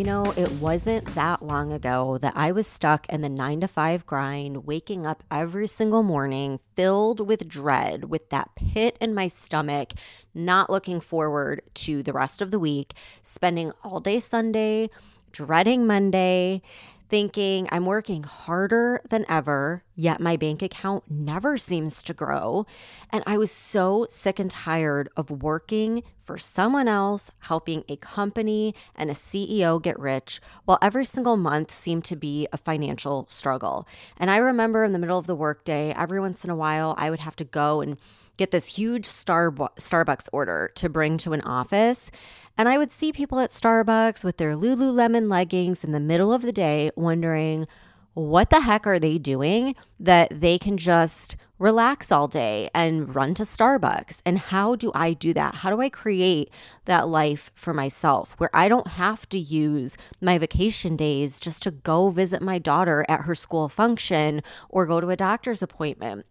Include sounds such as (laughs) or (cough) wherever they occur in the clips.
You know, it wasn't that long ago that I was stuck in the nine to five grind, waking up every single morning filled with dread, with that pit in my stomach, not looking forward to the rest of the week, spending all day Sunday, dreading Monday thinking I'm working harder than ever, yet my bank account never seems to grow. And I was so sick and tired of working for someone else, helping a company and a CEO get rich, while every single month seemed to be a financial struggle. And I remember in the middle of the workday, every once in a while, I would have to go and get this huge Starbucks order to bring to an office. And I would see people at Starbucks with their Lululemon leggings in the middle of the day wondering, what the heck are they doing that they can just relax all day and run to Starbucks? And how do I do that? How do I create that life for myself where I don't have to use my vacation days just to go visit my daughter at her school function or go to a doctor's appointment?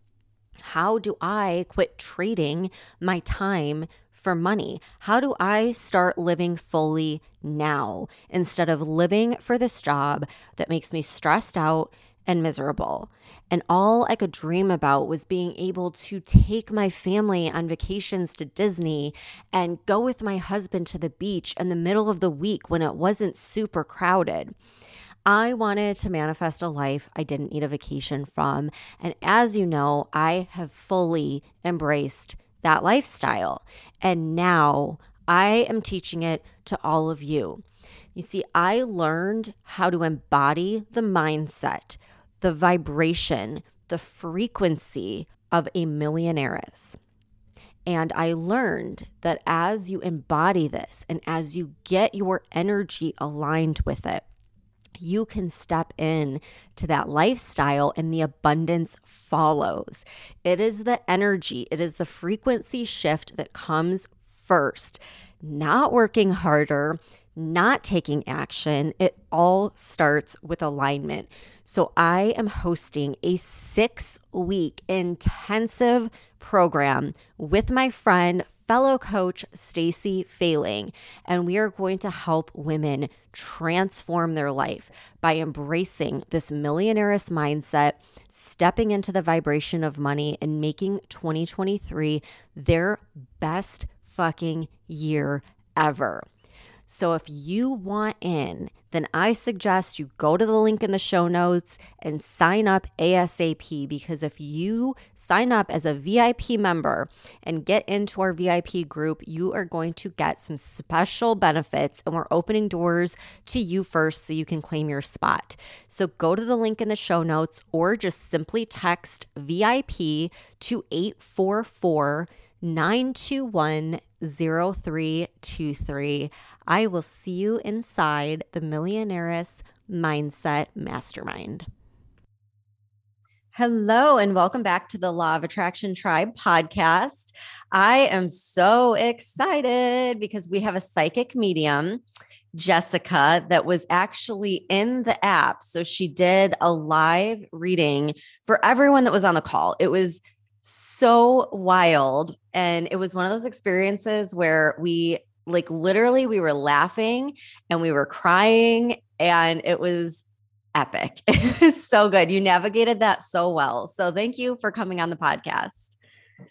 How do I quit trading my time for money? How do I start living fully now instead of living for this job that makes me stressed out and miserable? And all I could dream about was being able to take my family on vacations to Disney and go with my husband to the beach in the middle of the week when it wasn't super crowded. I wanted to manifest a life I didn't need a vacation from. And as you know, I have fully embraced that lifestyle. And now I am teaching it to all of you. You see, I learned how to embody the mindset, the vibration, the frequency of a millionaireess. And I learned that as you embody this and as you get your energy aligned with it, you can step in to that lifestyle and the abundance follows. It is the energy, it is the frequency shift that comes first. Not working harder, not taking action. It all starts with alignment. So, I am hosting a six week intensive program with my friend, fellow coach Stacy Failing, and we are going to help women transform their life by embracing this millionaire's mindset, stepping into the vibration of money and making 2023 their best fucking year ever. So if you want in, then I suggest you go to the link in the show notes and sign up ASAP because if you sign up as a VIP member and get into our VIP group, you are going to get some special benefits and we're opening doors to you first so you can claim your spot. So go to the link in the show notes or just simply text VIP to 844 921 0323. I will see you inside the Millionaire's Mindset Mastermind. Hello, and welcome back to the Law of Attraction Tribe podcast. I am so excited because we have a psychic medium, Jessica, that was actually in the app. So she did a live reading for everyone that was on the call. It was so wild. And it was one of those experiences where we like literally we were laughing and we were crying and it was epic. (laughs) It was so good. You navigated that so well. So thank you for coming on the podcast.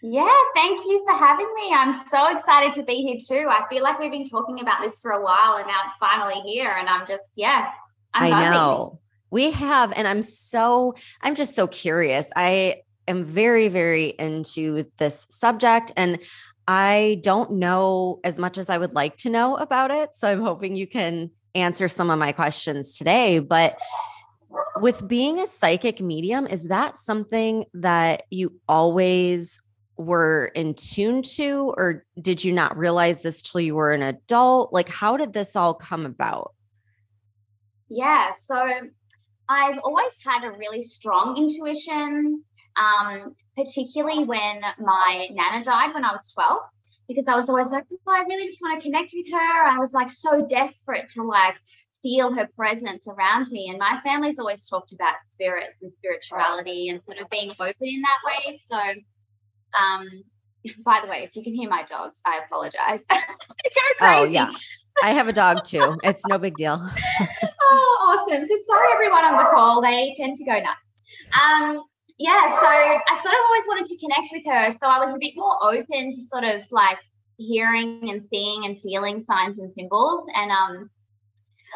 Yeah, thank you for having me. I'm so excited to be here too. I feel like we've been talking about this for a while and now it's finally here. And I'm just, yeah, I'm i know. We have, and I'm so, I'm just so curious. I am very, very into this subject. And I don't know as much as I would like to know about it. So I'm hoping you can answer some of my questions today. But with being a psychic medium, is that something that you always were in tune to, or did you not realize this till you were an adult? Like, how did this all come about? Yeah. So I've always had a really strong intuition um, particularly when my nana died when I was 12, because I was always like, oh, I really just want to connect with her. I was like so desperate to like feel her presence around me. And my family's always talked about spirits and spirituality and sort of being open in that way. So, um, (laughs) by the way, if you can hear my dogs, I apologize. (laughs) oh yeah. I have a dog too. It's no big deal. (laughs) oh, awesome. So sorry everyone on the call. They tend to go nuts. Um, yeah, so I sort of always wanted to connect with her. So I was a bit more open to sort of like hearing and seeing and feeling signs and symbols. And um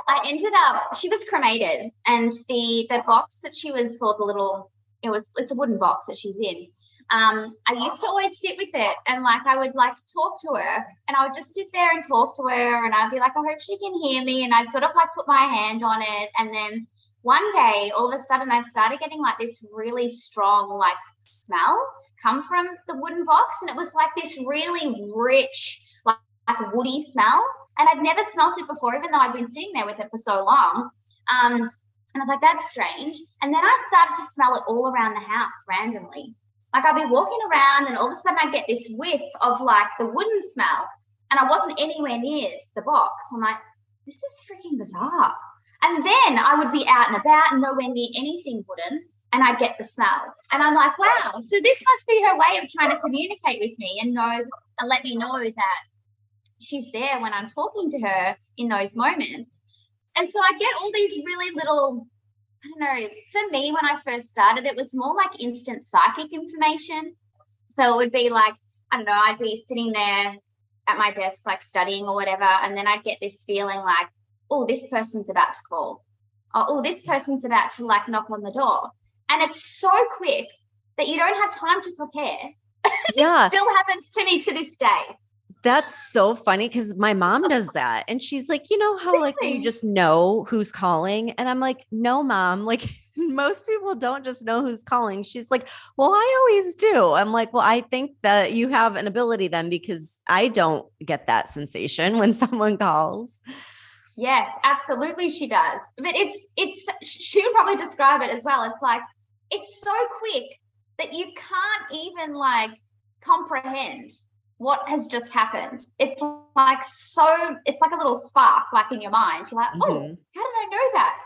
I ended up she was cremated and the the box that she was for the little it was it's a wooden box that she's in um, I used to always sit with it and like I would like talk to her and I would just sit there and talk to her and I'd be like, I hope she can hear me. And I'd sort of like put my hand on it. And then one day, all of a sudden, I started getting like this really strong like smell come from the wooden box. And it was like this really rich, like, like woody smell. And I'd never smelt it before, even though I'd been sitting there with it for so long. Um, and I was like, that's strange. And then I started to smell it all around the house randomly. Like I'd be walking around and all of a sudden I'd get this whiff of like the wooden smell. And I wasn't anywhere near the box. I'm like, this is freaking bizarre. And then I would be out and about, nowhere near anything wooden, and I'd get the smell. And I'm like, wow, so this must be her way of trying to communicate with me and know and let me know that she's there when I'm talking to her in those moments. And so I get all these really little I don't know. For me, when I first started, it was more like instant psychic information. So it would be like, I don't know, I'd be sitting there at my desk, like studying or whatever. And then I'd get this feeling like, oh, this person's about to call. Or, oh, this person's about to like knock on the door. And it's so quick that you don't have time to prepare. (laughs) Yeah. still happens to me to this day. That's so funny because my mom does (laughs) that. And she's like, you know how like you just know who's calling? And I'm like, no, mom. (laughs) Like most people don't just know who's calling. She's like, well, I always do. I'm like, well, I think that you have an ability then because I don't get that sensation when someone calls. Yes, absolutely she does. But it's it's she would probably describe it as well. It's like it's so quick that you can't even like comprehend what has just happened. It's like so, it's like a little spark, like in your mind. You're like, oh, mm-hmm. how did I know that?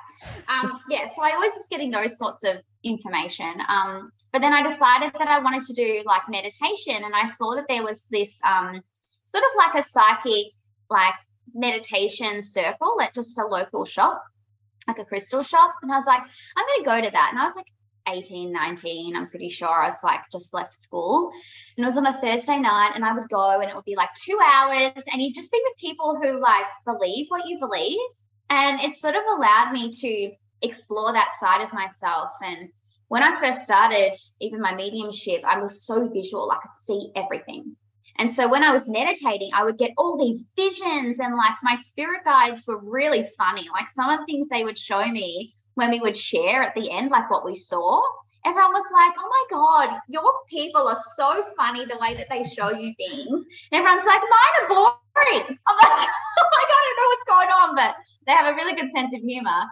Um, yeah, so I always was getting those sorts of information. Um, but then I decided that I wanted to do like meditation, and I saw that there was this um, sort of like a psychic, like meditation circle at just a local shop, like a crystal shop. And I was like, I'm going to go to that. And I was like, 18, 19, I'm pretty sure. I was like just left school. And it was on a Thursday night, and I would go and it would be like two hours, and you'd just be with people who like believe what you believe. And it sort of allowed me to explore that side of myself. And when I first started, even my mediumship, I was so visual, I could see everything. And so when I was meditating, I would get all these visions, and like my spirit guides were really funny. Like some of the things they would show me when we would share at the end, like what we saw, everyone was like, oh my God, your people are so funny the way that they show you things. And everyone's like, mine are boring. I'm like, (laughs) oh my God, I don't know what's going on, but they have a really good sense of humor.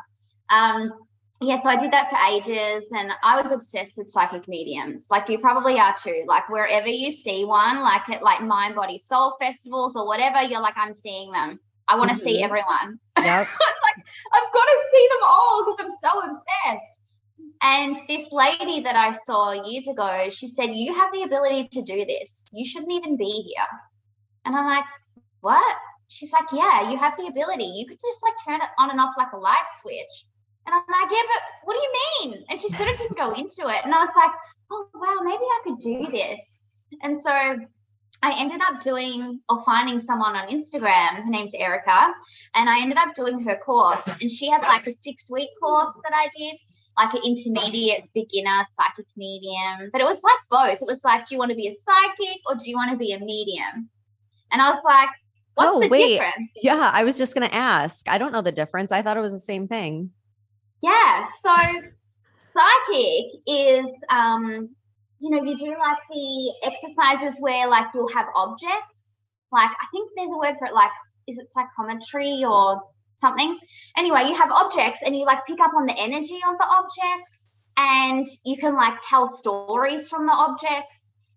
Um, yeah, so I did that for ages and I was obsessed with psychic mediums. Like you probably are too. Like wherever you see one, like at like mind body soul festivals or whatever, you're like, I'm seeing them. I want to mm-hmm. see everyone. (laughs) Yep. it's like, I've got to see them all because I'm so obsessed. And this lady that I saw years ago, she said, You have the ability to do this. You shouldn't even be here. And I'm like, What? She's like, Yeah, you have the ability. You could just like turn it on and off like a light switch. And I'm like, Yeah, but what do you mean? And she sort of didn't go into it. And I was like, Oh, wow, maybe I could do this. And so I ended up doing or finding someone on Instagram. Her name's Erica. And I ended up doing her course. And she had like a six week course that I did, like an intermediate beginner psychic medium. But it was like both. It was like, do you want to be a psychic or do you want to be a medium? And I was like, what's oh, the wait. difference? Yeah, I was just going to ask. I don't know the difference. I thought it was the same thing. Yeah. So psychic is um you know, you do like the exercises where like you'll have objects. Like I think there's a word for it, like is it psychometry or something? Anyway, you have objects and you like pick up on the energy of the objects and you can like tell stories from the objects.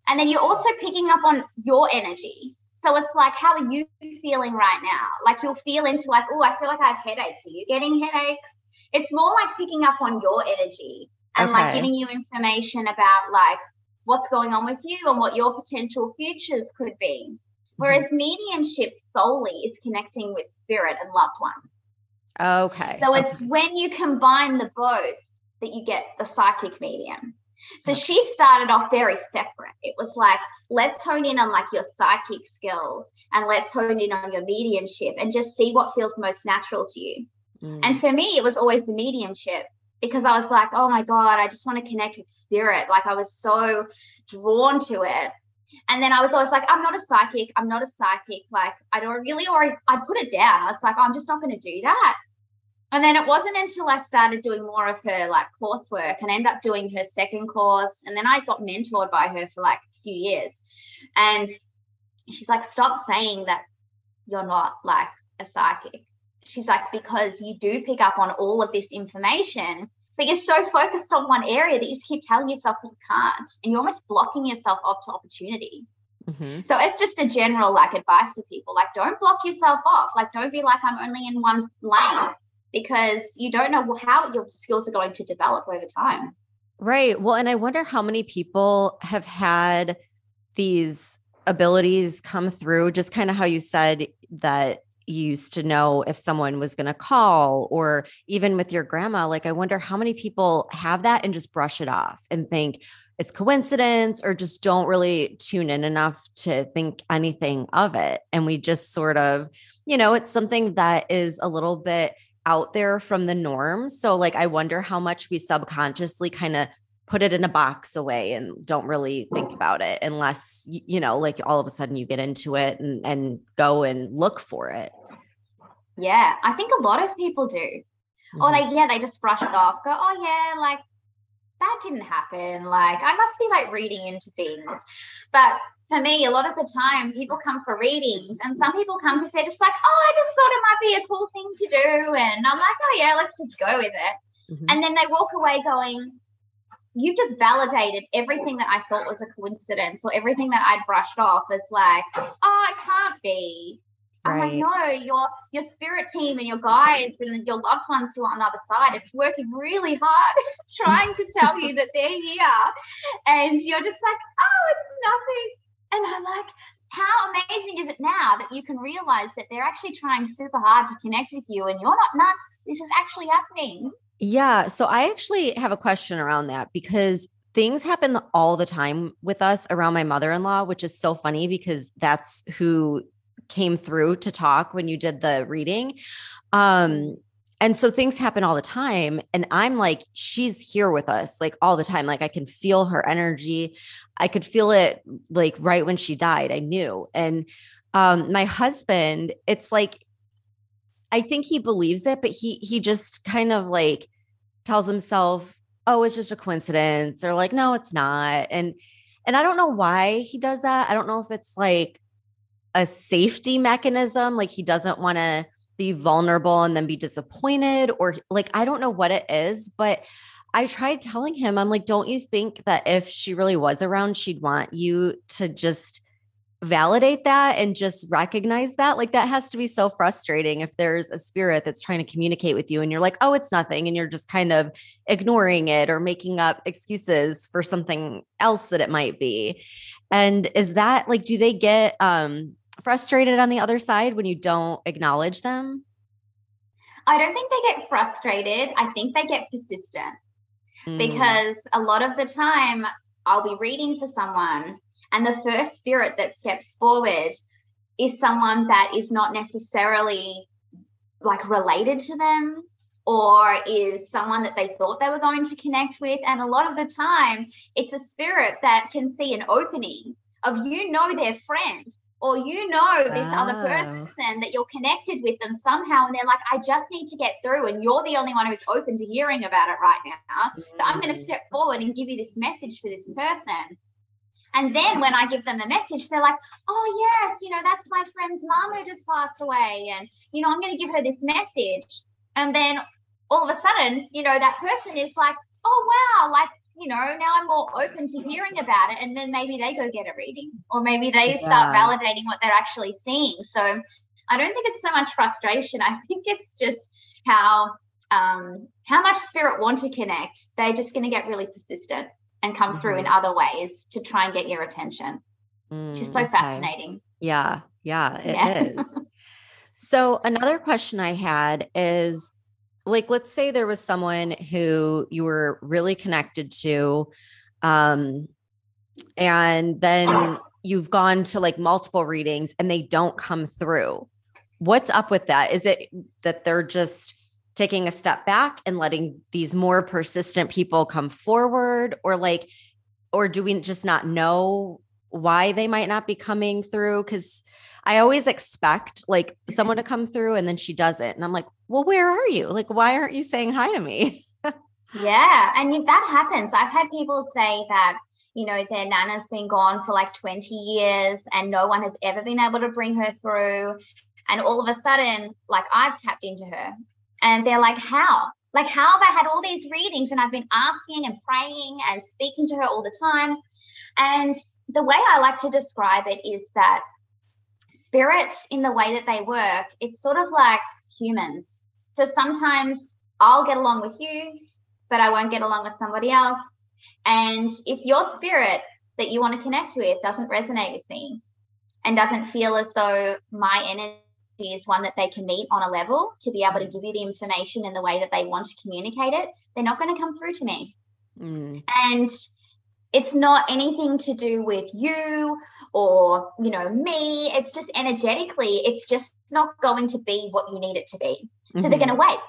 And then you're also picking up on your energy. So it's like, how are you feeling right now? Like you'll feel into like, oh, I feel like I have headaches. Are you getting headaches? It's more like picking up on your energy and okay. like giving you information about like what's going on with you and what your potential futures could be. Whereas mm-hmm. mediumship solely is connecting with spirit and loved ones. Okay. So it's when you combine the both that you get the psychic medium. So she started off very separate. It was like, let's hone in on like your psychic skills and let's hone in on your mediumship and just see what feels most natural to you. Mm. And for me, it was always the mediumship because I was like, oh my God, I just want to connect with spirit. Like I was so drawn to it. And then I was always like, I'm not a psychic. I'm not a psychic. Like I don't really, or I put it down. I was like, oh, I'm just not going to do that. And then it wasn't until I started doing more of her like coursework and I ended up doing her second course. And then I got mentored by her for like a few years. And she's like, stop saying that you're not like a psychic. She's like, because you do pick up on all of this information, but you're so focused on one area that you just keep telling yourself you can't. And you're almost blocking yourself off to opportunity. Mm-hmm. So it's just a general like advice to people like don't block yourself off. Like don't be like I'm only in one lane because you don't know how your skills are going to develop over time. Right. Well, and I wonder how many people have had these abilities come through, just kind of how you said that used to know if someone was going to call, or even with your grandma. Like, I wonder how many people have that and just brush it off and think it's coincidence or just don't really tune in enough to think anything of it. And we just sort of, you know, it's something that is a little bit out there from the norm. So like I wonder how much we subconsciously kind of put it in a box away and don't really think about it unless you know like all of a sudden you get into it and and go and look for it. Yeah, I think a lot of people do. Mm-hmm. Or they yeah, they just brush it off. Go, "Oh yeah, like that didn't happen. Like I must be like reading into things." But for me, a lot of the time people come for readings and some people come because they're just like, oh, I just thought it might be a cool thing to do. And I'm like, oh, yeah, let's just go with it. Mm-hmm. And then they walk away going, you've just validated everything that I thought was a coincidence or everything that I'd brushed off as like, oh, it can't be. I'm like, no, your your spirit team and your guides and your loved ones who are on the other side are working really hard (laughs) trying to tell you that they're here. And you're just like, oh, it's nothing and I'm like, how amazing is it now that you can realize that they're actually trying super hard to connect with you and you're not nuts? This is actually happening. Yeah. So I actually have a question around that because things happen all the time with us around my mother in law, which is so funny because that's who came through to talk when you did the reading. Um, and so things happen all the time and i'm like she's here with us like all the time. Like i can feel her energy. I could feel it like right when she died i knew. And um my husband it's like i think he believes it but he he just kind of like tells himself oh it's just a coincidence or like no it's not. And and i don't know why he does that. I don't know if it's like a safety mechanism like he doesn't want to be vulnerable and then be disappointed or like I don't know what it is, but I tried telling him, I'm like, don't you think that if she really was around, she'd want you to just validate that and just recognize that? Like, that has to be so frustrating if there's a spirit that's trying to communicate with you and you're like, oh, it's nothing. And you're just kind of ignoring it or making up excuses for something else that it might be. And is that like, do they get, um, frustrated on the other side when you don't acknowledge them? I don't think they get frustrated. I think they get persistent mm. because a lot of the time I'll be reading for someone, and the first spirit that steps forward is someone that is not necessarily like related to them or is someone that they thought they were going to connect with. And a lot of the time, it's a spirit that can see an opening of you know their friend, or you know this oh. other person that you're connected with them somehow and they're like i just need to get through and you're the only one who's open to hearing about it right now mm. so i'm going to step forward and give you this message for this person and then when i give them the message they're like oh yes you know that's my friend's mom who just passed away and you know i'm going to give her this message and then all of a sudden you know that person is like oh wow like you know, now I'm more open to hearing about it. And then maybe they go get a reading or maybe they yeah. start validating what they're actually seeing. So I don't think it's so much frustration. (laughs) I think it's just how um, how much spirit want to connect. They're just going to get really persistent and come mm-hmm. through in mm-hmm. other ways to try and get your attention. Mm, which is so okay. fascinating. Yeah, yeah, it yeah. is. (laughs) so another question I had is like let's say there was someone who you were really connected to um and then you've gone to like multiple readings and they don't come through. What's up with that? Is it that they're just taking a step back and letting these more persistent people come forward or like or do we just not know why they might not be coming through cuz I always expect like someone to come through and then she doesn't and I'm like, "Well, where are you? Like why aren't you saying hi to me?" yeah, and that happens, I've had people say that you know, their nana's been gone for like 20 years and no one has ever been able to bring her through. And all of a sudden, like I've tapped into her and they're like, how? Like, how have I had all these readings and I've been asking and praying and speaking to her all the time? And the way I like to describe it is that spirit, in the way that they work, it's sort of like humans. So sometimes I'll get along with you, but I won't get along with somebody else. And if your spirit that you want to connect with doesn't resonate with me and doesn't feel as though my energy is one that they can meet on a level to be able to give you the information in the way that they want to communicate it, they're not going to come through to me. Mm. And it's not anything to do with you or you know me it's just energetically it's just not going to be what you need it to be so mm-hmm. they're going to wait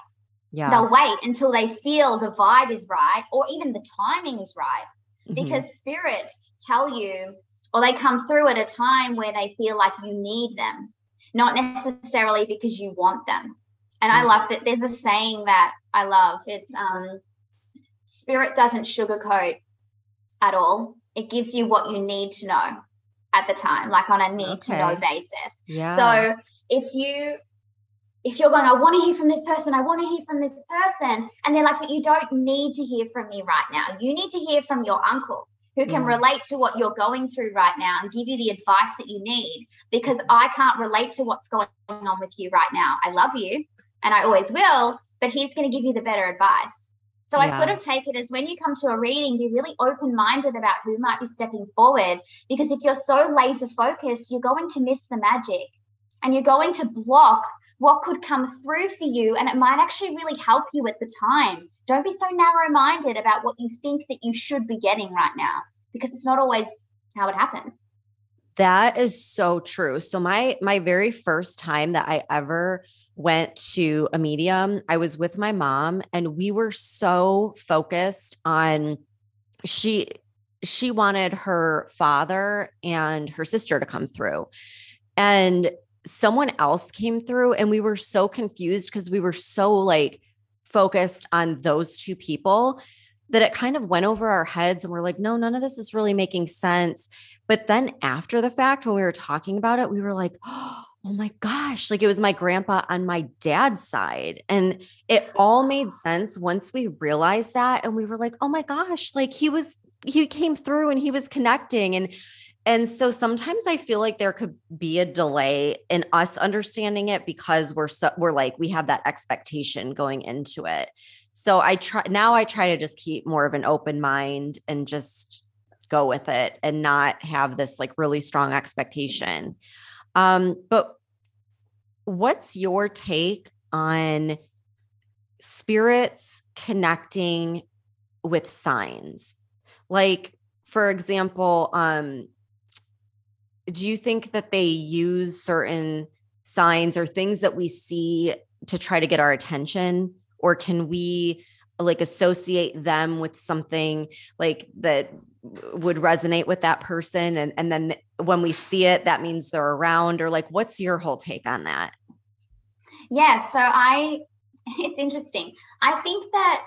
yeah. they'll wait until they feel the vibe is right or even the timing is right mm-hmm. because spirit tell you or they come through at a time where they feel like you need them not necessarily because you want them and mm-hmm. i love that there's a saying that i love it's um spirit doesn't sugarcoat at all it gives you what you need to know at the time like on a need okay. to know basis yeah so if you if you're going, I want to hear from this person, I want to hear from this person, and they're like, but you don't need to hear from me right now. You need to hear from your uncle who can yeah. relate to what you're going through right now and give you the advice that you need because I can't relate to what's going on with you right now. I love you and I always will, but he's going to give you the better advice. So yeah. I sort of take it as when you come to a reading, be really open minded about who might be stepping forward. Because if you're so laser focused, you're going to miss the magic and you're going to block what could come through for you and it might actually really help you at the time don't be so narrow minded about what you think that you should be getting right now because it's not always how it happens that is so true so my my very first time that i ever went to a medium i was with my mom and we were so focused on she she wanted her father and her sister to come through. And someone else came through and we were so confused because we were so like focused on those two people that it kind of went over our heads and we're like no none of this is really making sense. But then after the fact when we were talking about it we were like (gasps) oh Oh my gosh like it was my grandpa on my dad's side and it all made sense once we realized that and we were like oh my gosh like he was he came through and he was connecting and and so sometimes I feel like there could be a delay in us understanding it because we're so, we're like we have that expectation going into it. So I try now I try to just keep more of an open mind and just go with it and not have this like really strong expectation. Um but what's your take on spirits connecting with signs? Like for example, um do you think that they use certain signs or things that we see to try to get our attention or can we like associate them with something like that would resonate with that person and and then when we see it that means they're around or like what's your whole take on that yeah so i (laughs) it's interesting i think that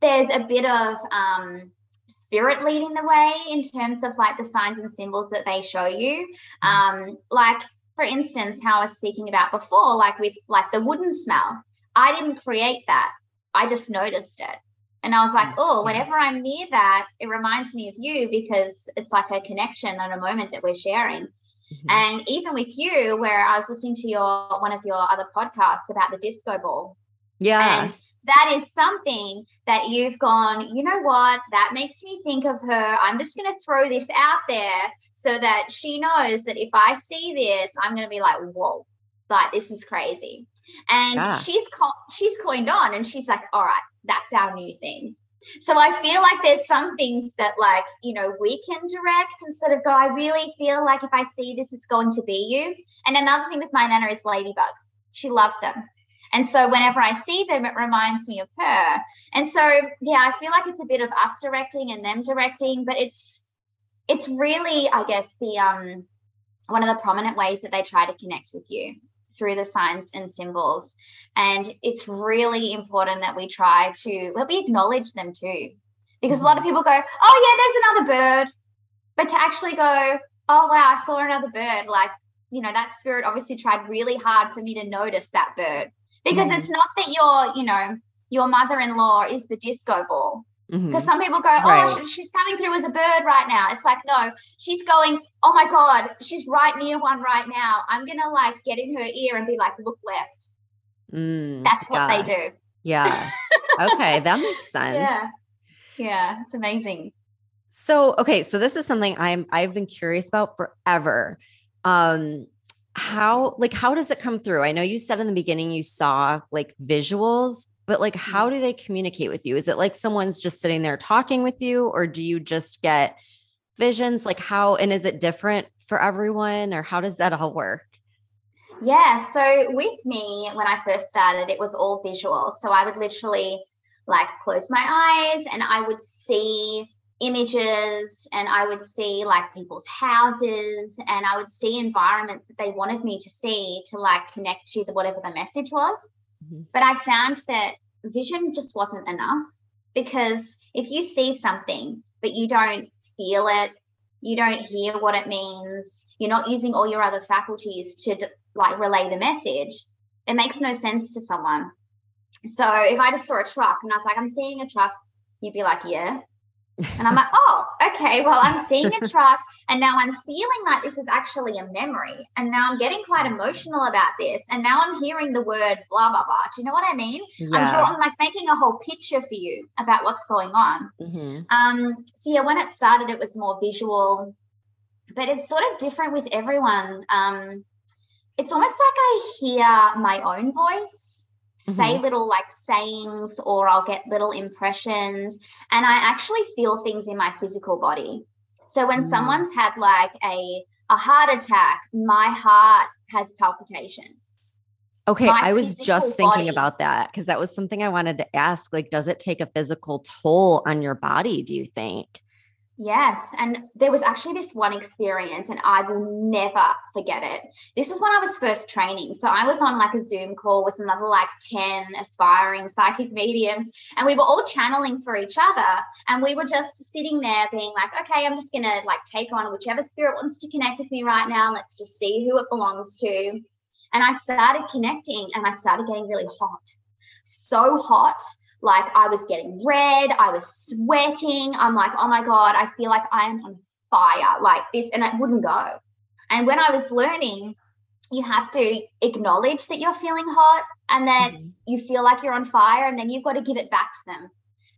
there's a bit of um spirit leading the way in terms of like the signs and symbols that they show you. Mm. Um, like for instance, how I was speaking about before, like with like the wooden smell. I didn't create that. I just noticed it. And I was like, oh, whenever I'm near that, it reminds me of you because it's like a connection and a moment that we're sharing. Mm-hmm. And even with you, where I was listening to your one of your other podcasts about the disco ball. Yeah. And that is something that you've gone, you know what? That makes me think of her. I'm just going to throw this out there so that she knows that if I see this, I'm going to be like, whoa, like this is crazy. And yeah. she's co- she's coined on and she's like, all right, that's our new thing. So I feel like there's some things that like, you know, we can direct and sort of go, I really feel like if I see this, it's going to be you. And another thing with my nana is ladybugs. She loved them. And so whenever I see them, it reminds me of her. And so, yeah, I feel like it's a bit of us directing and them directing, but it's it's really, I guess, the um one of the prominent ways that they try to connect with you through the signs and symbols. And it's really important that we try to let we acknowledge them too. Because a lot of mm-hmm. people go, Oh yeah, there's another bird. But to actually go, Oh wow, I saw another bird, like, you know, that spirit obviously tried really hard for me to notice that bird because mm. it's not that your you know your mother-in-law is the disco ball because mm-hmm. some people go oh right. she's coming through as a bird right now. It's like no she's going oh my god she's right near one right now. I'm gonna like get in her ear and be like look left. Mm, that's what yeah. they do. Yeah. Okay that (laughs) makes sense. Yeah. Yeah it's amazing. So okay so this is something i'm i've been curious about forever. Um how like how does it come through? I know you said in the beginning you saw like visuals but like how do they communicate with you? Is it like someone's just sitting there talking with you or do you just get visions? Like how and is it different for everyone or how does that all work? Yeah so with me when i first started it was all visual. So i would literally like close my eyes and i would see images and I would see like people's houses and I would see environments that they wanted me to see to like connect to the whatever the message was. Mm-hmm. But I found that vision just wasn't enough because if you see something but you don't feel it, you don't hear what it means, you're not using all your other faculties to like relay the message, it makes no sense to someone. So if I just saw a truck and I was like, I'm seeing a truck, you'd be like, yeah, and I'm like, oh, okay, well, I'm seeing a truck and now I'm feeling like this is actually a memory. And now I'm getting quite emotional about this. And now I'm hearing the word blah, blah, blah. Do you know what I mean? Yeah. I'm drawing, like making a whole picture for you about what's going on. Mm-hmm. Um, so, yeah, when it started, it was more visual, but it's sort of different with everyone. Um, it's almost like I hear my own voice mm-hmm. say little like sayings or I'll get little impressions and I actually feel things in my physical body. So when mm. someone's had like a a heart attack, my heart has palpitations. Okay, my I was just thinking body. about that because that was something I wanted to ask. Like, does it take a physical toll on your body, do you think? Yes. And there was actually this one experience, and I will never forget it. This is when I was first training. So I was on like a Zoom call with another like 10 aspiring psychic mediums, and we were all channeling for each other. And we were just sitting there being like, okay, I'm just going to like take on whichever spirit wants to connect with me right now. Let's just see who it belongs to. And I started connecting and I started getting really hot. So hot like I was getting red, I was sweating. I'm like, oh my God, I feel like I am on fire, like this, and it wouldn't go. And when I was learning, you have to acknowledge that you're feeling hot and that mm-hmm. you feel like you're on fire, and then you've got to give it back to them.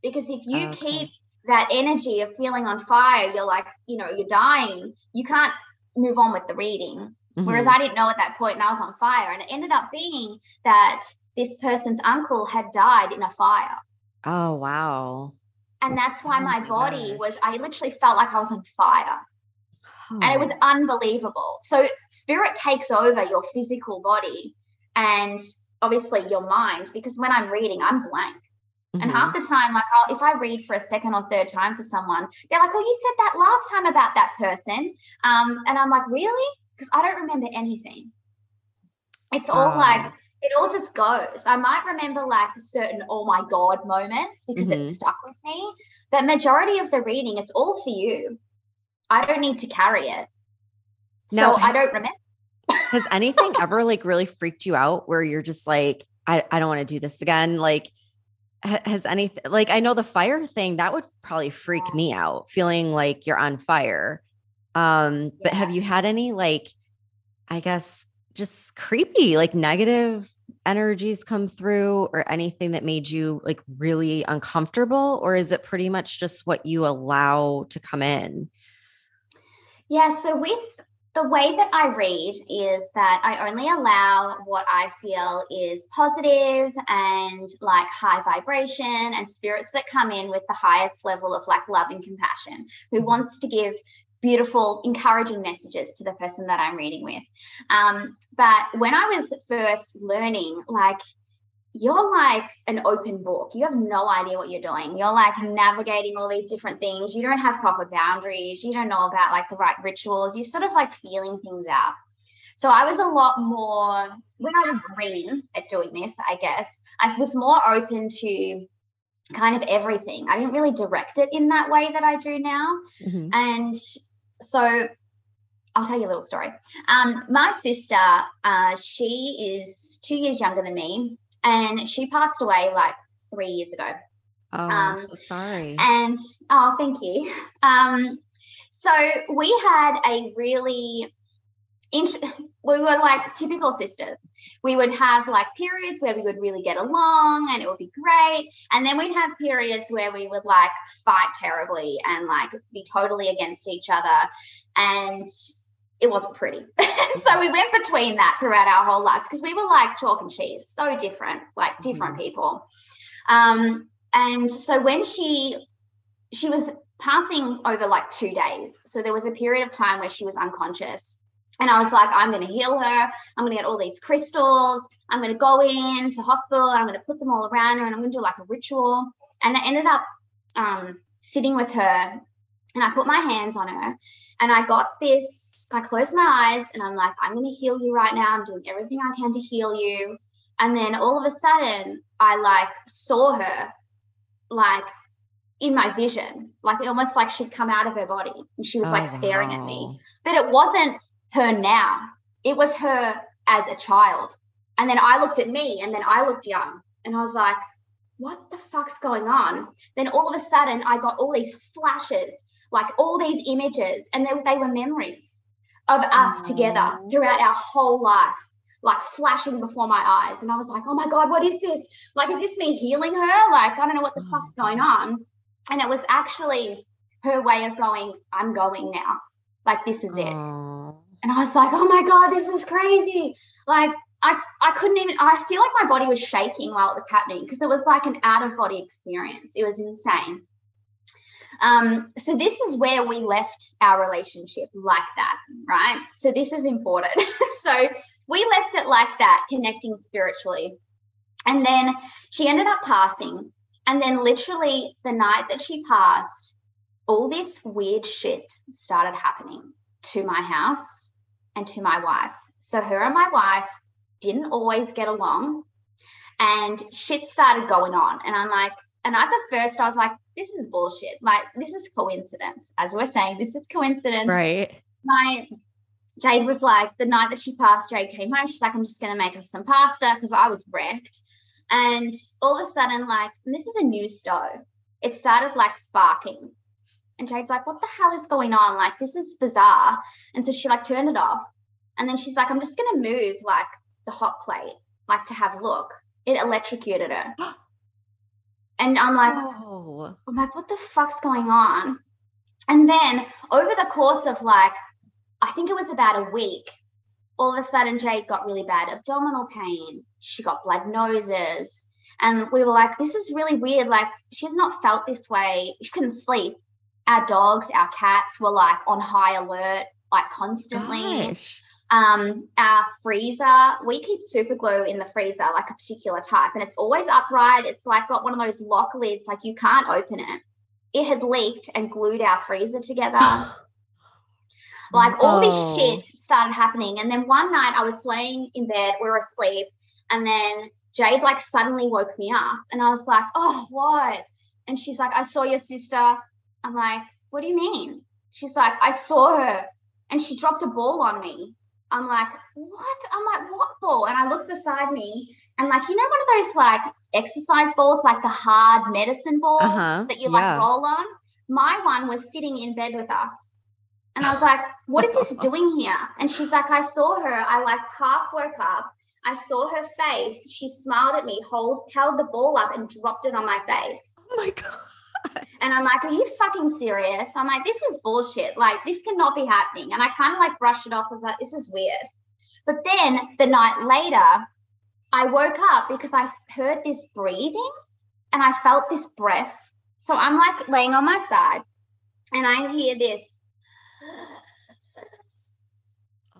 Because if you okay. keep that energy of feeling on fire, you're like, you know, you're dying, you can't move on with the reading. Mm-hmm. Whereas I didn't know at that point and I was on fire. And it ended up being that this person's uncle had died in a fire. Oh, wow. And that's why oh my, my body gosh. was, I literally felt like I was on fire. Oh. And it was unbelievable. So, spirit takes over your physical body and obviously your mind, because when I'm reading, I'm blank. Mm-hmm. And half the time, like I'll, if I read for a second or third time for someone, they're like, "Oh, you said that last time about that person," um, and I'm like, "Really?" Because I don't remember anything. It's all like it all just goes. I might remember like certain oh my god moments because mm-hmm. it stuck with me, but majority of the reading, it's all for you. I don't need to carry it. Now, so I don't remember. has anything (laughs) ever like really freaked you out where you're just like, I, I don't want to do this again? Like, has anything like I know the fire thing that would probably freak yeah. me out, feeling like you're on fire. Um, yeah. but have you had any like, I guess, just creepy, like negative energies come through or anything that made you like really uncomfortable? Or is it pretty much just what you allow to come in? Yeah, so with the way that I read is that I only allow what I feel is positive and like high vibration and spirits that come in with the highest level of like love and compassion, who mm-hmm. wants to give beautiful, encouraging messages to the person that I'm reading with. Um, but when I was first learning, like you're like an open book. You have no idea what you're doing. You're like navigating all these different things. You don't have proper boundaries. You don't know about like the right rituals. You're sort of like feeling things out. So I was a lot more, when I was green at doing this, I guess, I was more open to kind of everything. I didn't really direct it in that way that I do now. Mm-hmm. And so I'll tell you a little story. Um, my sister, uh, she is two years younger than me and she passed away like three years ago. Oh, um, I'm so sorry. And oh, thank you. Um, so we had a really (laughs) we were like typical sisters. We would have like periods where we would really get along and it would be great. And then we'd have periods where we would like fight terribly and like be totally against each other. And it wasn't pretty. (laughs) so we went between that throughout our whole lives because we were like chalk and cheese, so different, like different mm-hmm. people. Um, and so when she she was passing over like two days, so there was a period of time where she was unconscious. And I was like, I'm going to heal her. I'm going to get all these crystals. I'm going to go into hospital. I'm going to put them all around her and I'm going to do like a ritual. And I ended up um, sitting with her and I put my hands on her and I got this I closed my eyes and I'm like, I'm going to heal you right now. I'm doing everything I can to heal you. And then all of a sudden, I like saw her like in my vision, like almost like she'd come out of her body and she was oh, like staring wow. at me. But it wasn't her now, it was her as a child. And then I looked at me and then I looked young and I was like, what the fuck's going on? Then all of a sudden, I got all these flashes, like all these images, and they, they were memories of us together throughout our whole life, like flashing before my eyes. And I was like, oh my God, what is this? Like, is this me healing her? Like, I don't know what the fuck's going on. And it was actually her way of going, I'm going now. Like, this is it. And I was like, oh my God, this is crazy. Like, I, I couldn't even, I feel like my body was shaking while it was happening because it was like an out of body experience. It was insane. Um, so this is where we left our relationship like that, right? So this is important. (laughs) so we left it like that, connecting spiritually. And then she ended up passing. And then literally the night that she passed, all this weird shit started happening to my house and to my wife. So her and my wife didn't always get along and shit started going on. And I'm like, and at the first I was like, this is bullshit. Like, this is coincidence. As we're saying, this is coincidence. Right. My Jade was like, the night that she passed, Jade came home. She's like, I'm just going to make us some pasta because I was wrecked. And all of a sudden, like, this is a new stove. It started like sparking. And Jade's like, what the hell is going on? Like, this is bizarre. And so she like turned it off. And then she's like, I'm just going to move like the hot plate, like to have a look. It electrocuted her. (gasps) And I'm like, oh. I'm like, what the fuck's going on? And then over the course of like, I think it was about a week, all of a sudden Jade got really bad abdominal pain. She got blood noses. And we were like, this is really weird. Like, she's not felt this way. She couldn't sleep. Our dogs, our cats were like on high alert, like constantly. Gosh um, our freezer, we keep super glue in the freezer, like a particular type, and it's always upright. It's like got one of those lock lids, like you can't open it. It had leaked and glued our freezer together. (sighs) like all this oh. shit started happening. And then one night I was laying in bed, we were asleep, and then Jade like suddenly woke me up, and I was like, "Oh, what?" And she's like, "I saw your sister." I'm like, "What do you mean?" She's like, "I saw her." And she dropped a ball on me. I'm like, what? I'm like, what ball? And I look beside me and like, you know, one of those like exercise balls, like the hard medicine ball uh-huh. that you like yeah. roll on. My one was sitting in bed with us. And I was like, what is this (laughs) doing here? And she's like, I saw her. I like half woke up. I saw her face. She smiled at me, hold, held the ball up and dropped it on my face. Oh my God. And I'm like, are you fucking serious? I'm like, this is bullshit. Like, this cannot be happening. And I kind of like brushed it off. I was like, this is weird. But then the night later, I woke up because I heard this breathing and I felt this breath. So I'm like laying on my side and I hear this.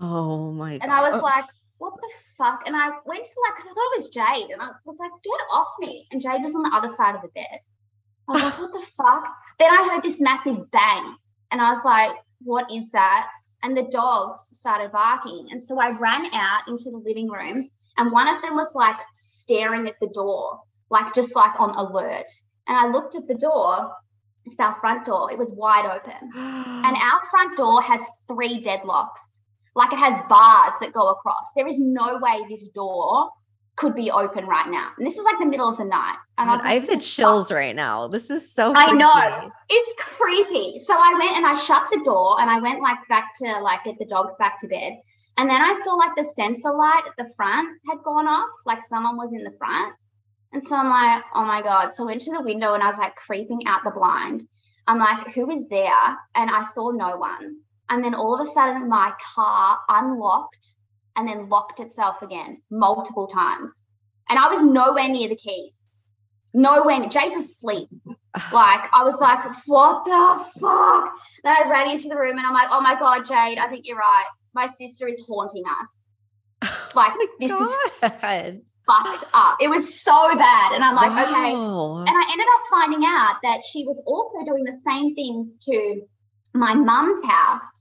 Oh my God. And I was like, what the fuck? And I went to like, because I thought it was Jade. And I was like, get off me. And Jade was on the other side of the bed. I was like, what the fuck? Then I heard this massive bang. And I was like, what is that? And the dogs started barking. And so I ran out into the living room. And one of them was like staring at the door, like just like on alert. And I looked at the door, it's our front door, it was wide open. (gasps) And our front door has three deadlocks like it has bars that go across. There is no way this door could be open right now. And this is like the middle of the night. And God, I, like, I have the chills fuck? right now. This is so creepy. I know. It's creepy. So I went and I shut the door and I went like back to like get the dogs back to bed. And then I saw like the sensor light at the front had gone off, like someone was in the front. And so I'm like, oh my God. So I went to the window and I was like creeping out the blind. I'm like, who is there? And I saw no one. And then all of a sudden, my car unlocked and then locked itself again multiple times. And I was nowhere near the keys. Nowhere near. Jade's asleep. (sighs) like, I was like, what the fuck? Then I ran into the room and I'm like, oh my God, Jade, I think you're right. My sister is haunting us. (laughs) Like, oh this God. is fucked up. It was so bad. And I'm like, wow. okay. And I ended up finding out that she was also doing the same things to my mum's house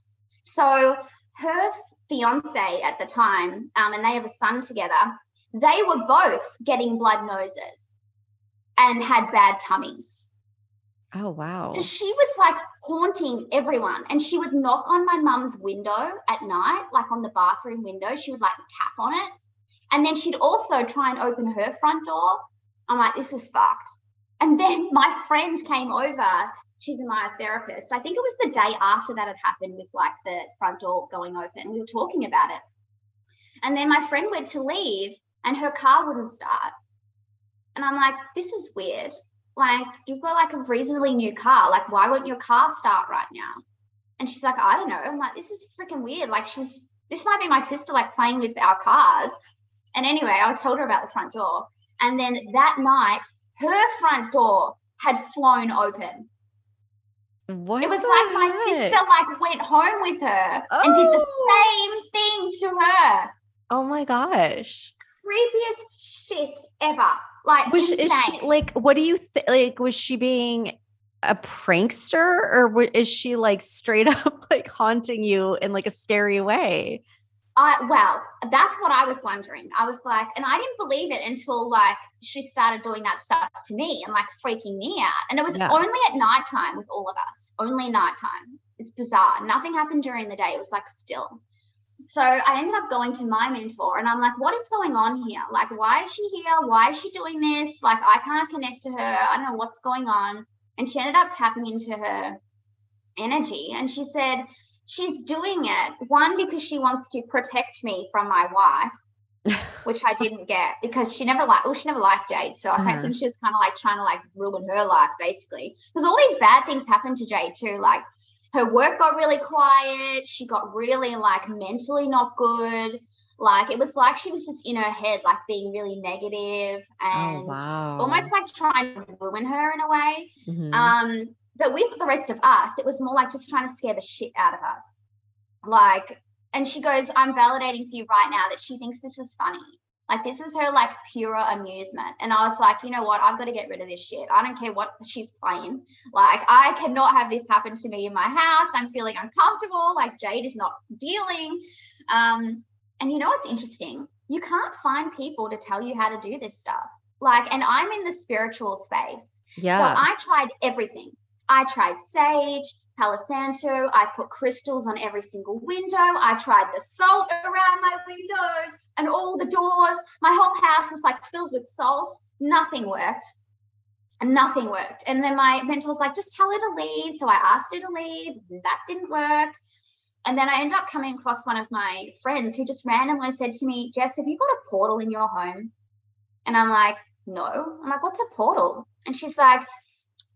so her fiance at the time, um, and they have a son together, they were both getting blood noses and had bad tummies. Oh, wow. So she was like haunting everyone. And she would knock on my mum's window at night, like on the bathroom window. She would like tap on it. And then she'd also try and open her front door. I'm like, this is fucked. And then (laughs) my friend came over she's a myotherapist. I think it was the day after that had happened with like the front door going open. We were talking about it. And then my friend went to leave and her car wouldn't start. And I'm like, this is weird. Like, you've got like a reasonably new car. Like, why won't your car start right now? And she's like, I don't know. I'm like, this is freaking weird. Like, she's, this might be my sister like playing with our cars. And anyway, I told her about the front door. And then that night, her front door had flown open. What it was like my sister like went home with her oh. and did the oh. same thing to her. Oh my gosh. Creepiest shit ever. Like was is she like what do you think like was she being a prankster or is she like straight (laughs) up like haunting you in like a scary way? I well, that's what I was wondering. I was like, and I didn't believe it until like she started doing that stuff to me and like freaking me out. And it was yeah. only at nighttime with all of us, only nighttime. It's bizarre. Nothing happened during the day. It was like still. So I ended up going to my mentor and I'm like, what is going on here? Like, why is she here? Why is she doing this? Like, I can't connect to her. I don't know what's going on. And she ended up tapping into her energy and she said, she's doing it. One because she wants to protect me from my wife (laughs) which i didn't get because she never liked well she never liked jade. So uh-huh. i think she was kind of like trying to like ruin her life basically. Because all these bad things happened to jade too. Like her work got really quiet. She got really like mentally not good. Like it was like she was just in her head like being really oh, and oh, wow. almost like trying to ruin her in a way. Mm-hmm. um but with the rest of us, it was more like just trying to scare the shit out of us. Like, and she goes, I'm validating for you right now that she thinks this is funny. Like, this is her like pure amusement. And I was like, you know what? I've got to get rid of this shit. I don't care what she's playing. Like, I cannot have this happen to me in my house. I'm feeling uncomfortable. Like, Jade is not dealing. Um, and you know what's interesting? You can't find people to tell you how to do this stuff. Like, and I'm in the spiritual space. Yeah. So I tried everything. I tried sage, Palo Santo. I put crystals on every single window. I tried the salt around my windows and all the doors. My whole house was like filled with salt. Nothing worked. And nothing worked. And then my mentor was like, just tell her to leave. So I asked her to leave. That didn't work. and then I ended up coming across one of my friends who just randomly said to me, Jess, have you got a portal in your home? And I'm like, no. I'm like, what's a portal? And she's like,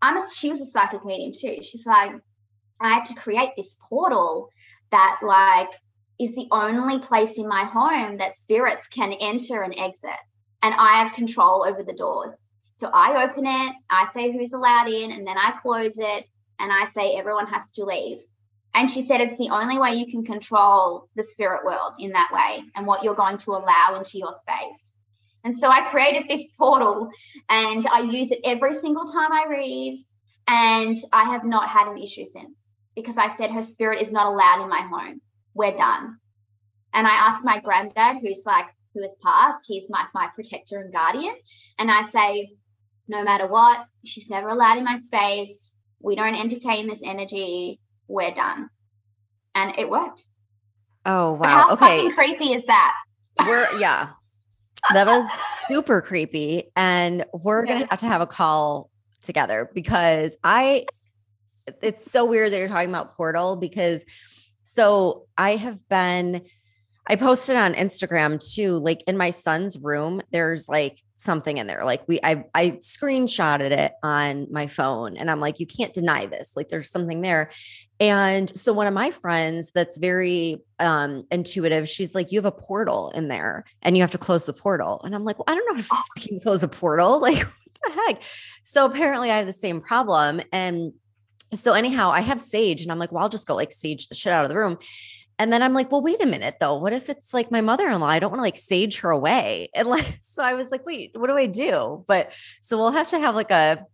I'm a, she was a psychic medium too. She's like, I had to create this portal that like is the only place in my home that spirits can enter and exit. And I have control over the doors. So I open it, I say who's allowed in, and then I close it and I say everyone has to leave. And she said it's the only way you can control the spirit world in that way and what you're going to allow into your space. And so I created this portal and I use it every single time I read. And I have not had an issue since because I said her spirit is not allowed in my home. We're done. And I asked my granddad, who's like, who has passed, he's my, my protector and guardian. And I say, no matter what, she's never allowed in my space. We don't entertain this energy. We're done. And it worked. Oh, wow. How okay. fucking creepy is that? We're, yeah. That was (laughs) super creepy. And we're going to have to have a call together because I, it's so weird that you're talking about Portal because so I have been I posted on Instagram too, like in my son's room, there's like something in there. Like we I I screenshotted it on my phone and I'm like, you can't deny this. Like there's something there. And so one of my friends that's very um intuitive, she's like, you have a portal in there and you have to close the portal. And I'm like, well, I don't know how to fucking close a portal. (laughs) Like, what the heck? So apparently I have the same problem. And so anyhow, I have sage and I'm like, well, I'll just go like sage the shit out of the room. And then I'm like, well, wait a minute though. What if it's like my mother-in-law? I don't want to like sage her away. And like, (laughs) so I was like, wait, what do I do? But so we'll have to have like a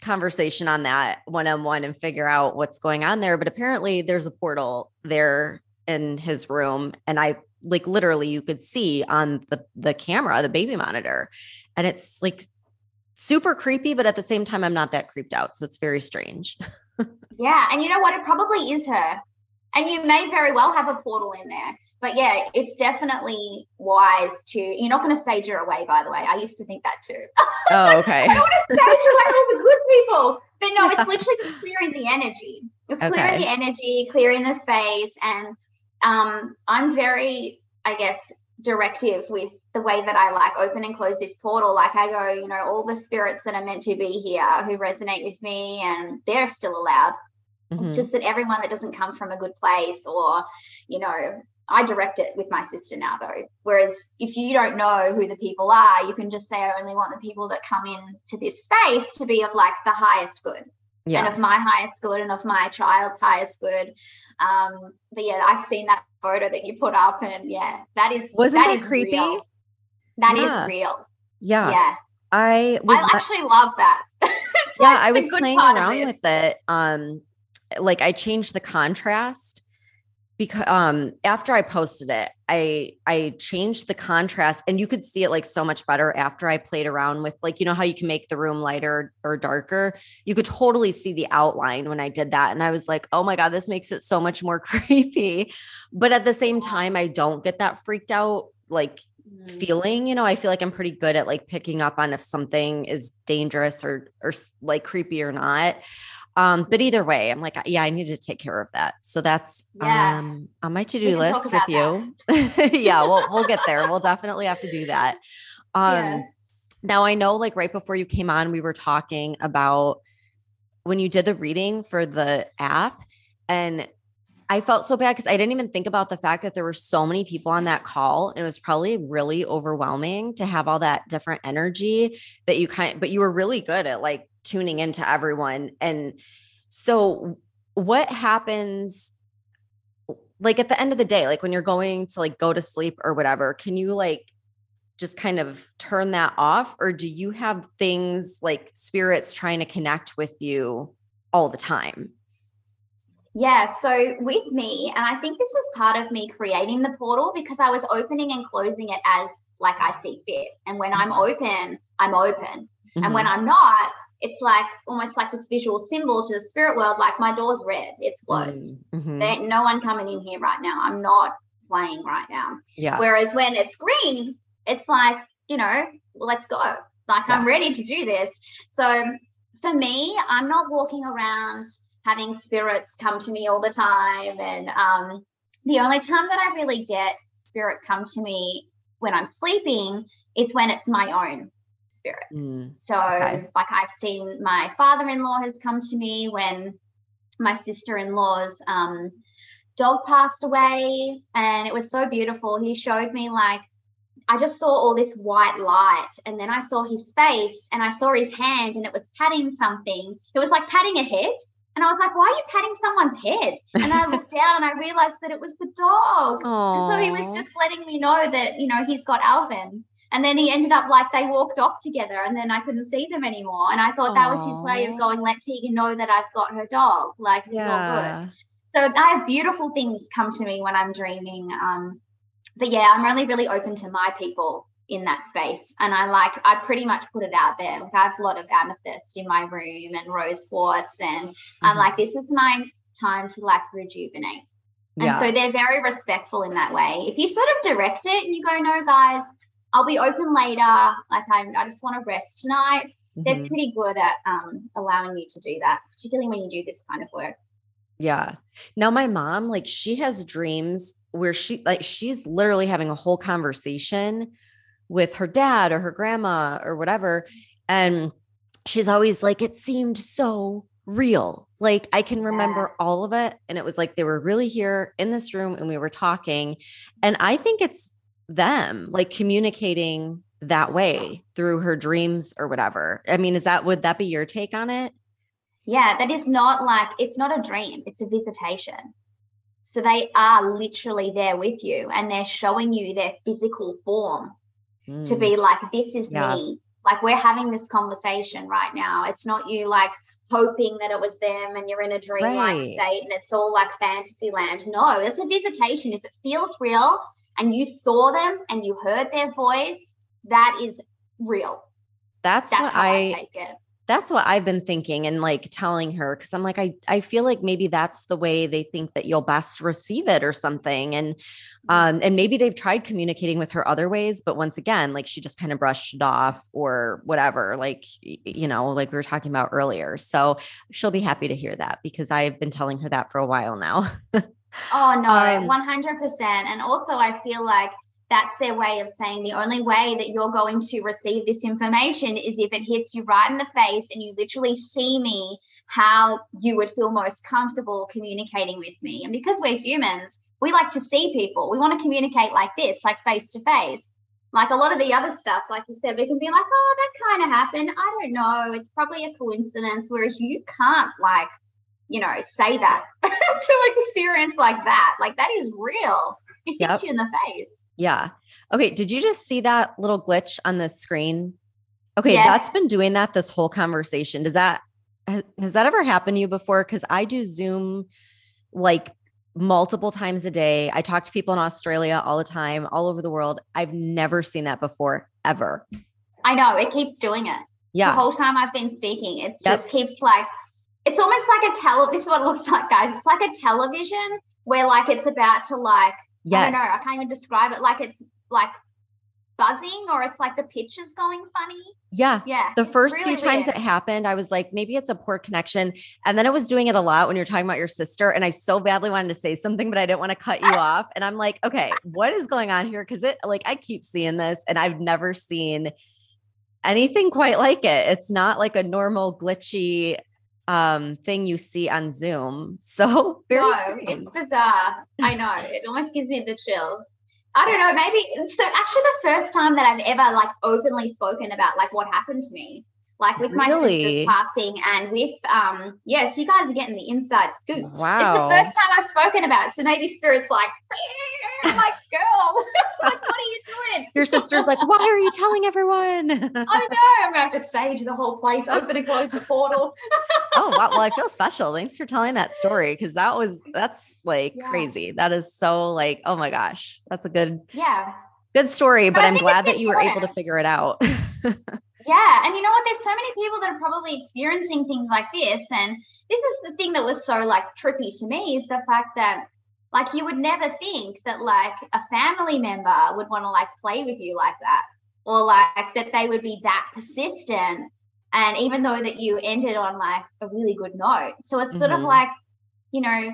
conversation on that one-on-one and figure out what's going on there. But apparently there's a portal there in his room. And I like literally you could see on the the camera, the baby monitor. And it's like super creepy, but at the same time, I'm not that creeped out. So it's very strange. (laughs) yeah. And you know what? It probably is her and you may very well have a portal in there. But yeah, it's definitely wise to. You're not going to sage her away, by the way. I used to think that too. (laughs) Oh, okay. I don't want to sage away all the good people. But no, it's (laughs) literally just clearing the energy. It's okay. clearing the energy, clearing the space, and um, I'm very, I guess, directive with the way that I like open and close this portal. Like I go, you know, all the spirits that are meant to be here who resonate with me, and they're still allowed. Mm-hmm. It's just that everyone that doesn't come from a good place or, you know, I direct it with my sister now though. Whereas if you don't know who the people are, you can just say I only want the people that come in to this space to be of like the highest good. Yeah. And of my highest good and of my child's highest good. Um, but yeah, I've seen that photo that you put up and yeah, that is wasn't that, that creepy? Real. That yeah. is real. Yeah. Yeah. I was I actually love that. (laughs) yeah, like I was playing around with it. Um like I changed the contrast because um after I posted it, I I changed the contrast and you could see it like so much better after I played around with like you know how you can make the room lighter or darker. You could totally see the outline when I did that and I was like, "Oh my god, this makes it so much more (laughs) creepy." But at the same time, I don't get that freaked out like mm. feeling you know i feel like i'm pretty good at like picking up on if something is dangerous or or like creepy or not um, but either way, I'm like, yeah, I need to take care of that. So that's yeah. um, on my to-do list with you. (laughs) yeah, we'll we'll get there. We'll definitely have to do that. Um, yes. now I know like right before you came on, we were talking about when you did the reading for the app and I felt so bad because I didn't even think about the fact that there were so many people on that call. It was probably really overwhelming to have all that different energy that you kind of, but you were really good at like tuning into everyone. And so, what happens? Like at the end of the day, like when you're going to like go to sleep or whatever, can you like just kind of turn that off? Or do you have things like spirits trying to connect with you all the time? Yeah, so with me, and I think this was part of me creating the portal because I was opening and closing it as like I see fit. And when I'm mm-hmm. open, I'm open. Mm-hmm. And when mm-hmm. I'm not, it's like almost like this visual symbol to the spirit world like my door's red it's closed mm-hmm. there ain't no one coming in here right now i'm not playing right now yeah whereas when it's green it's like you know let's go like yeah. i'm ready to do this so for me i'm not walking around having spirits come to me all the time. And um, the only time that I really get spirit come to me when I'm sleeping is when it's my own spirit. Mm, so, okay. like, I've seen my father in law has come to me when my sister in law's um, dog passed away, and it was so beautiful. He showed me, like, I just saw all this white light, and then I saw his face, and I saw his hand, and it was patting something. It was like patting a head. And I was like, why are you patting someone's head? And I looked down and I realized that it was the dog. Aww. And so he was (laughs) just letting me know that, you know, he's got Alvin. And then he ended up like they walked off together and then I couldn't see them anymore. And I thought Aww. that was his way of going, let Tegan know that I've got her dog. Like, it's yeah. all good. So I have beautiful things come to me when I'm dreaming. Um, but yeah, I'm really, really open to my people in that space. And I like, I pretty much put it out there. Like I have a lot of amethyst in my room and rose quartz. And mm-hmm. I'm like, this is my time to like rejuvenate. And yeah. so they're very respectful in that way. If you sort of direct it and you go, no, guys, I'll be open later. Like I'm, I just want to rest tonight. Mm-hmm. They're pretty good at um, allowing you to do that, particularly when you do this kind of work. Yeah. Now my mom, like she has dreams where she like she's literally having a whole conversation with her dad or her grandma or whatever. And she's always like, it seemed so real. Like I can remember yeah. all of it. And it was like they were really here in this room and we were talking. And I think it's them like communicating that way through her dreams or whatever. I mean, is that would that be your take on it? Yeah, that is not like it's not a dream, it's a visitation. So they are literally there with you and they're showing you their physical form mm. to be like, this is yeah. me. Like we're having this conversation right now. It's not you like hoping that it was them and you're in a dreamlike right. state and it's all like fantasy land. No, it's a visitation. If it feels real and you saw them and you heard their voice, that is real. That's, That's what I, I take it that's what I've been thinking and like telling her because I'm like I I feel like maybe that's the way they think that you'll best receive it or something and mm-hmm. um and maybe they've tried communicating with her other ways but once again like she just kind of brushed it off or whatever like you know like we were talking about earlier so she'll be happy to hear that because I've been telling her that for a while now. (laughs) oh no, um, 100% and also I feel like that's their way of saying the only way that you're going to receive this information is if it hits you right in the face and you literally see me how you would feel most comfortable communicating with me. And because we're humans, we like to see people. We want to communicate like this, like face to face. Like a lot of the other stuff, like you said, we can be like, oh, that kind of happened. I don't know. It's probably a coincidence. Whereas you can't, like, you know, say that (laughs) to experience like that. Like that is real. It hits you in the face. Yeah. Okay. Did you just see that little glitch on the screen? Okay. Yes. That's been doing that this whole conversation. Does that, has, has that ever happened to you before? Cause I do Zoom like multiple times a day. I talk to people in Australia all the time, all over the world. I've never seen that before, ever. I know it keeps doing it. Yeah. The whole time I've been speaking, it yep. just keeps like, it's almost like a tele. This is what it looks like, guys. It's like a television where like it's about to like Yes. I don't know. I can't even describe it. Like it's like buzzing or it's like the pitch is going funny. Yeah. Yeah. The first really few times weird. it happened, I was like, maybe it's a poor connection. And then I was doing it a lot when you're talking about your sister. And I so badly wanted to say something, but I didn't want to cut you (laughs) off. And I'm like, okay, what is going on here? Cause it like I keep seeing this and I've never seen anything quite like it. It's not like a normal glitchy um thing you see on Zoom. (laughs) So very no, it's bizarre. I know. It almost gives me the chills. I don't know, maybe it's the, actually the first time that I've ever like openly spoken about like what happened to me like with really? my sister's passing and with um yes you guys are getting the inside scoop. Wow it's the first time i've spoken about it so maybe spirit's like I'm like girl (laughs) like what are you doing? Your sister's like why are you telling everyone? (laughs) I know i'm gonna have to stage the whole place open and close the portal. (laughs) Oh wow well i feel special. Thanks for telling that story because that was that's like yeah. crazy. That is so like oh my gosh that's a good yeah. good story but, but i'm glad that you were able to figure it out yeah. And you know what? There's so many people that are probably experiencing things like this. And this is the thing that was so like trippy to me is the fact that like you would never think that like a family member would want to like play with you like that or like that they would be that persistent And even though that you ended on like a really good note. So it's sort Mhm. of like, you know,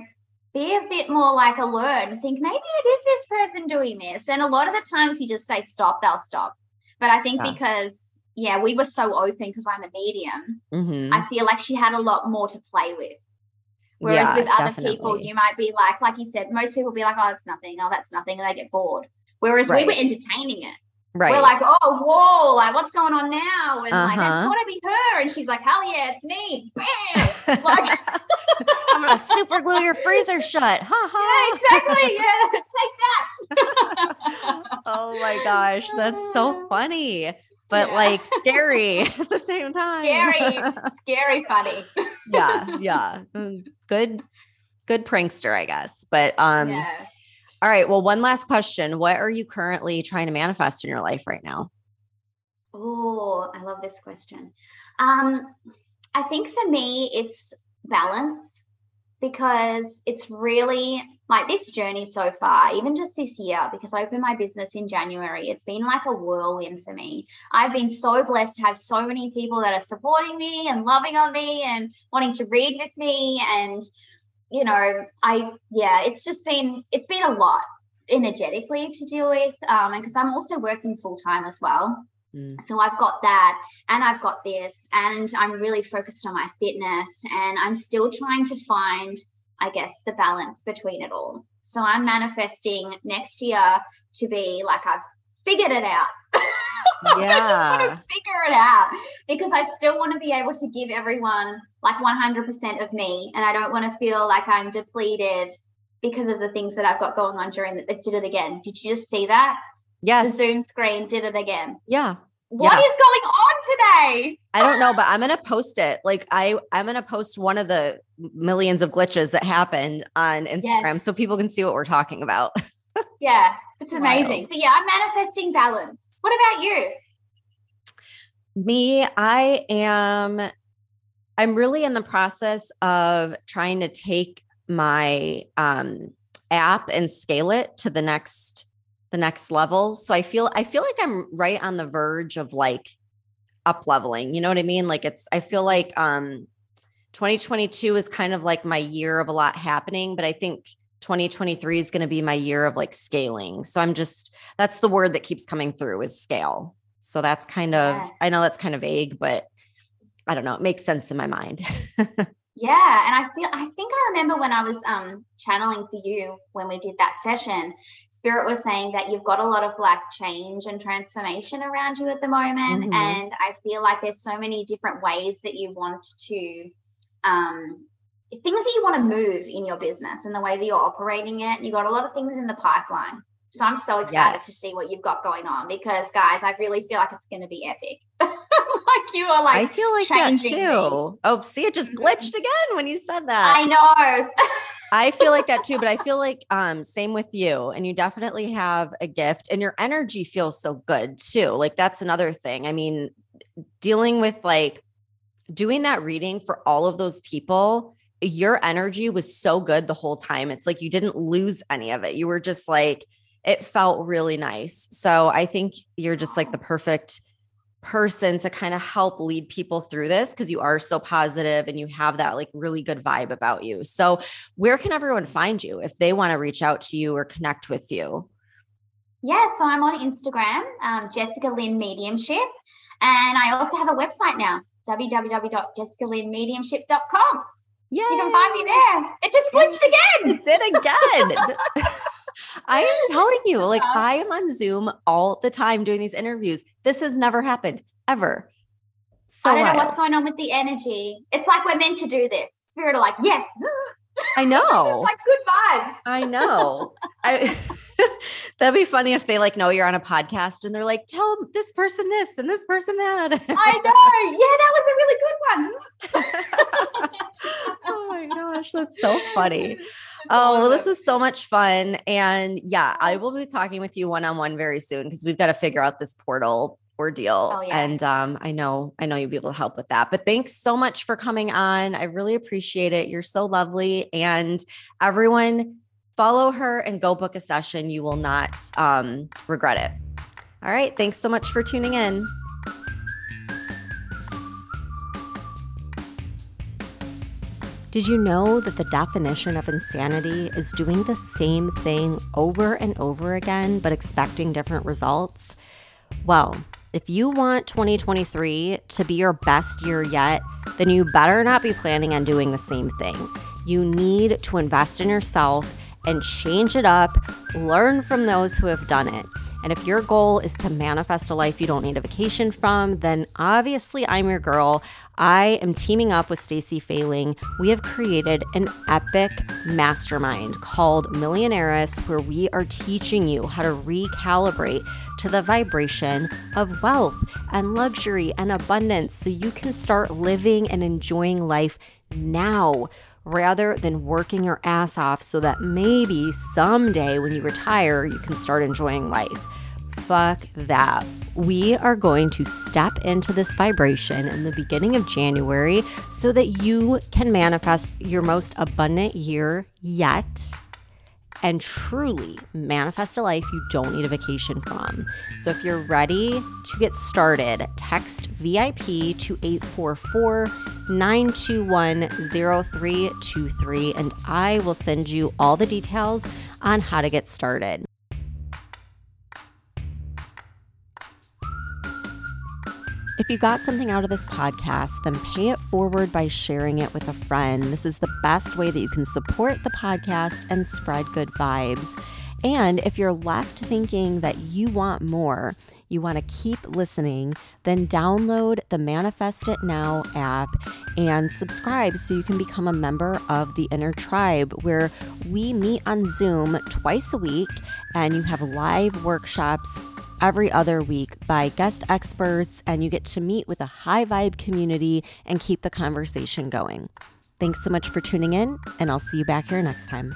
be a bit more like alert and think maybe it is this person doing this. And a lot of the time, if you just say stop, they'll stop. But I think Yeah. because, yeah, we were so open because I'm a medium, Mhm. I feel like she had a lot more to play with. Whereas Yeah, with other people, you might be like, like you said, most people be like, oh, that's nothing. Oh, that's nothing. And they get bored. Whereas we were entertaining it. right. We're like, oh, whoa, like what's going on now? And like, Uh-huh. that's gotta be her. And she's like, hell yeah, it's me. Bam. (laughs) like, I'm gonna super glue your freezer shut. Ha ha. yeah, exactly. (laughs) Yeah, take that. (laughs) Oh my gosh, that's so funny, but Yeah. like scary (laughs) at the same time. Scary, (laughs) scary funny. yeah, (laughs) yeah. Mm, Good, good prankster, I guess. But um, yeah. all right. Well, one last question: What are you currently trying to manifest in your life right now? Oh, I love this question. Um, I think for me, it's balance because it's really like this journey so far, even just this year, because I opened my business in January, it's been like a whirlwind for me. I've been so blessed to have so many people that are supporting me and loving on me and wanting to read with me. And, you know, I, yeah, it's just been, it's been a lot energetically to deal with. Um, and because I'm also working full time as well. Mm, So I've got that and I've got this, and I'm really focused on my fitness, and I'm still trying to find, I guess, the balance between it all. So I'm manifesting next year to be like I've figured it out. (laughs) I just want Yeah. to figure it out because I still want to be able to give everyone like 100% of me, and I don't want to feel like I'm depleted because of the things that I've got going on during that. did it again. Did you just see that? Yes. The. Zoom screen did it again. Yeah. What is Yeah. going on today? I don't know, but I'm gonna post it. Like I, I'm gonna post one of the millions of glitches that happened on Instagram, so people can see what we're talking about. (laughs) Yeah, it's amazing. But yeah, I'm manifesting balance. What about you? Me, I am. I'm really in the process of trying to take my um, app and scale it to the next the next level. So I feel I feel like I'm right on the verge of like up leveling. You know what I mean? Like it's I feel like um 2022 is kind of like my year of a lot happening, but I think 2023 is going to be my year of like scaling. So I'm just that's the word that keeps coming through is scale. So that's kind of Yes. I know that's kind of vague, but I don't know, it makes sense in my mind. (laughs) Yeah, and I feel I think I remember when I was um channeling for you when we did that session, Spirit was saying that you've got a lot of like change and transformation around you at the moment. Mhm. And I feel like there's so many different ways that you want to um things that you want to move in your business and the way that you're operating it. You've got a lot of things in the pipeline. So I'm so excited to see what you've got going on because guys, I really feel like it's gonna be epic. (laughs) (laughs) like you are like I feel like that changing me. too. Oh, see, it just Mhm. glitched again when you said that. I know. (laughs) I feel like that too, but I feel like um same with you and you definitely have a gift and your energy feels so good too. Like that's another thing. I mean, dealing with like doing that reading for all of those people, your energy was so good the whole time. It's like you didn't lose any of it. You were just like it felt really nice. So I think you're just like the perfect person to kind of help lead people through this because you are so positive and you have that like really good vibe about you. So, where can everyone find you if they want to reach out to you or connect with you? Yeah, so I'm on Instagram, um, Jessica Lynn Mediumship, and I also have a website now, www.jessicalynmediumship.com. Yeah, So you can find me there. It just glitched again. it did again. (laughs) (laughs) I am (laughs) telling you, like I am on Zoom all the time doing these interviews. This has never happened ever. So I don't know what's going on with the energy. It's like we're meant to do this. Spirit are like, (laughs) yes. I know. (laughs) Like good vibes. I know. I that'd be funny if they like know you're on a podcast and they're like, tell this person this and this person that. I know. Yeah, that was a really good one. (laughs) oh my gosh, that's so funny. (laughs) Oh, well, this was so much fun. And yeah, I will be talking with you one on one very soon because we've got to figure out this portal ordeal. Oh, yeah. And um, I know, I know you'll be able to help with that. But thanks so much for coming on. I really appreciate it. You're so lovely. And everyone follow her and go book a session. You will not um, regret it. All right. Thanks so much for tuning in. Did you know that the definition of insanity is doing the same thing over and over again, but expecting different results? Well, if you want 2023 to be your best year yet, then you better not be planning on doing the same thing. You need to invest in yourself and change it up, learn from those who have done it. And if your goal is to manifest a life you don't need a vacation from, then obviously I'm your girl. I am teaming up with Stacy Failing. We have created an epic mastermind called Millionaires, where we are teaching you how to recalibrate to the vibration of wealth and luxury and abundance so you can start living and enjoying life now rather than working your ass off so that maybe someday when you retire, you can start enjoying life. Fuck that. We are going to step into this vibration in the beginning of January so that you can manifest your most abundant year yet and truly manifest a life you don't need a vacation from. So if you're ready to get started, text VIP to 844 921 0323 and I will send you all the details on how to get started. If you got something out of this podcast, then pay it forward by sharing it with a friend. This is the best way that you can support the podcast and spread good vibes. And if you're left thinking that you want more, you want to keep listening, then download the Manifest It Now app and subscribe so you can become a member of the Inner Tribe, where we meet on Zoom twice a week and you have live workshops every other week by guest experts, and you get to meet with a high vibe community and keep the conversation going. Thanks so much for tuning in, and I'll see you back here next time.